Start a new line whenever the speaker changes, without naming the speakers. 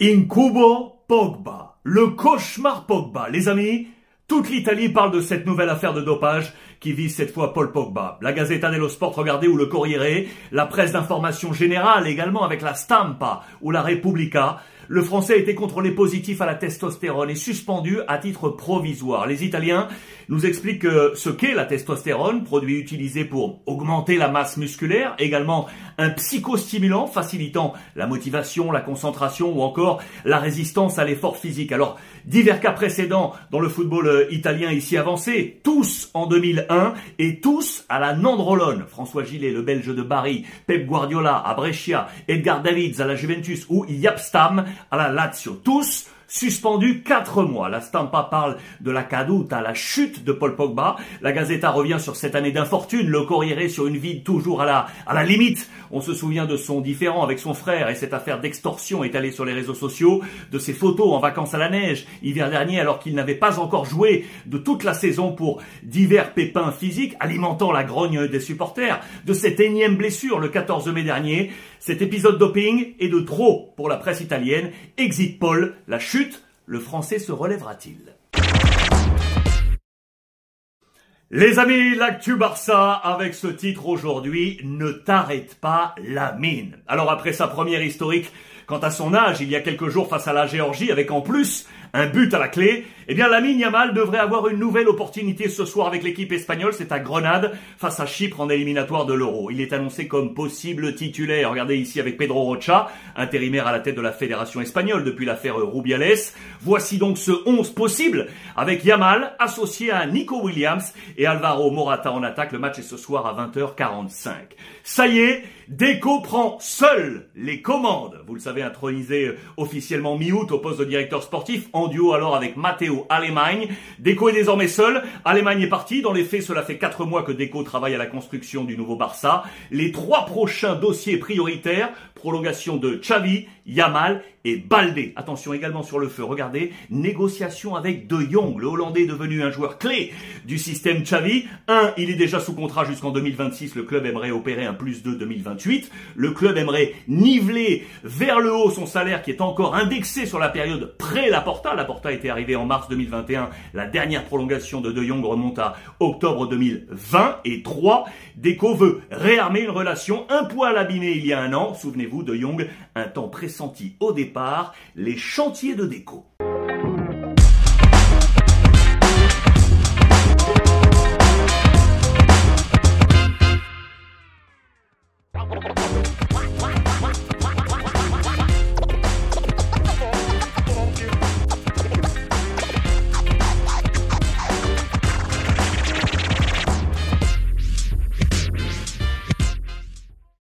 Incubo Pogba. Le cauchemar Pogba. Les amis, toute l'Italie parle de cette nouvelle affaire de dopage qui vise cette fois Paul Pogba. La Gazzetta dello Sport, regardez, ou le Corriere, la presse d'information générale également avec la Stampa ou la Repubblica. Le Français a été contrôlé positif à la testostérone et suspendu à titre provisoire. Les Italiens nous expliquent ce qu'est la testostérone, produit utilisé pour augmenter la masse musculaire, également un psychostimulant facilitant la motivation, la concentration ou encore la résistance à l'effort physique. Alors, divers cas précédents dans le football euh, italien ici avancé, tous en 2001 et tous à la Nandrolone. François Gillet, le Belge de Bari, Pep Guardiola à Brescia, Edgar Davids à la Juventus ou Yapstam à la Lazio. Tous suspendu quatre mois. La Stampa parle de la caduta, la chute de Paul Pogba. La Gazeta revient sur cette année d'infortune. Le Corriere sur une vie toujours à la, à la limite. On se souvient de son différend avec son frère et cette affaire d'extorsion étalée sur les réseaux sociaux, de ses photos en vacances à la neige hiver dernier alors qu'il n'avait pas encore joué de toute la saison pour divers pépins physiques alimentant la grogne des supporters, de cette énième blessure le 14 mai dernier. Cet épisode doping est de trop pour la presse italienne. Exit Paul, la le français se relèvera-t-il? Les amis, l'actu Barça avec ce titre aujourd'hui, ne t'arrête pas la mine. Alors après sa première historique, quant à son âge, il y a quelques jours face à la Géorgie, avec en plus un but à la clé, eh bien Lamine Yamal devrait avoir une nouvelle opportunité ce soir avec l'équipe espagnole, c'est à Grenade face à Chypre en éliminatoire de l'Euro. Il est annoncé comme possible titulaire, regardez ici avec Pedro Rocha, intérimaire à la tête de la fédération espagnole depuis l'affaire Rubiales. Voici donc ce 11 possible avec Yamal associé à Nico Williams et Alvaro Morata en attaque. Le match est ce soir à 20h45. Ça y est, Deco prend seul les commandes. Vous le savez, intronisé officiellement mi-août au poste de directeur sportif en duo alors avec Matteo Allemagne. Deco est désormais seul. Allemagne est parti. Dans les faits, cela fait quatre mois que Deco travaille à la construction du nouveau Barça. Les trois prochains dossiers prioritaires, prolongation de Xavi, Yamal et Baldé. Attention également sur le feu, regardez, négociation avec De Jong, le Hollandais devenu un joueur clé du système Xavi. Un, il est déjà sous contrat jusqu'en 2026, le club aimerait opérer un plus 2 2028. Le club aimerait niveler vers le haut son salaire qui est encore indexé sur la période pré-Laporta. Laporta était arrivé en mars 2021, la dernière prolongation de De Jong remonte à octobre 2020. Et 3, Deco veut réarmer une relation un poil abîmée il y a un an. Souvenez-vous, De Jong, un temps pressenti au départ, les chantiers de déco.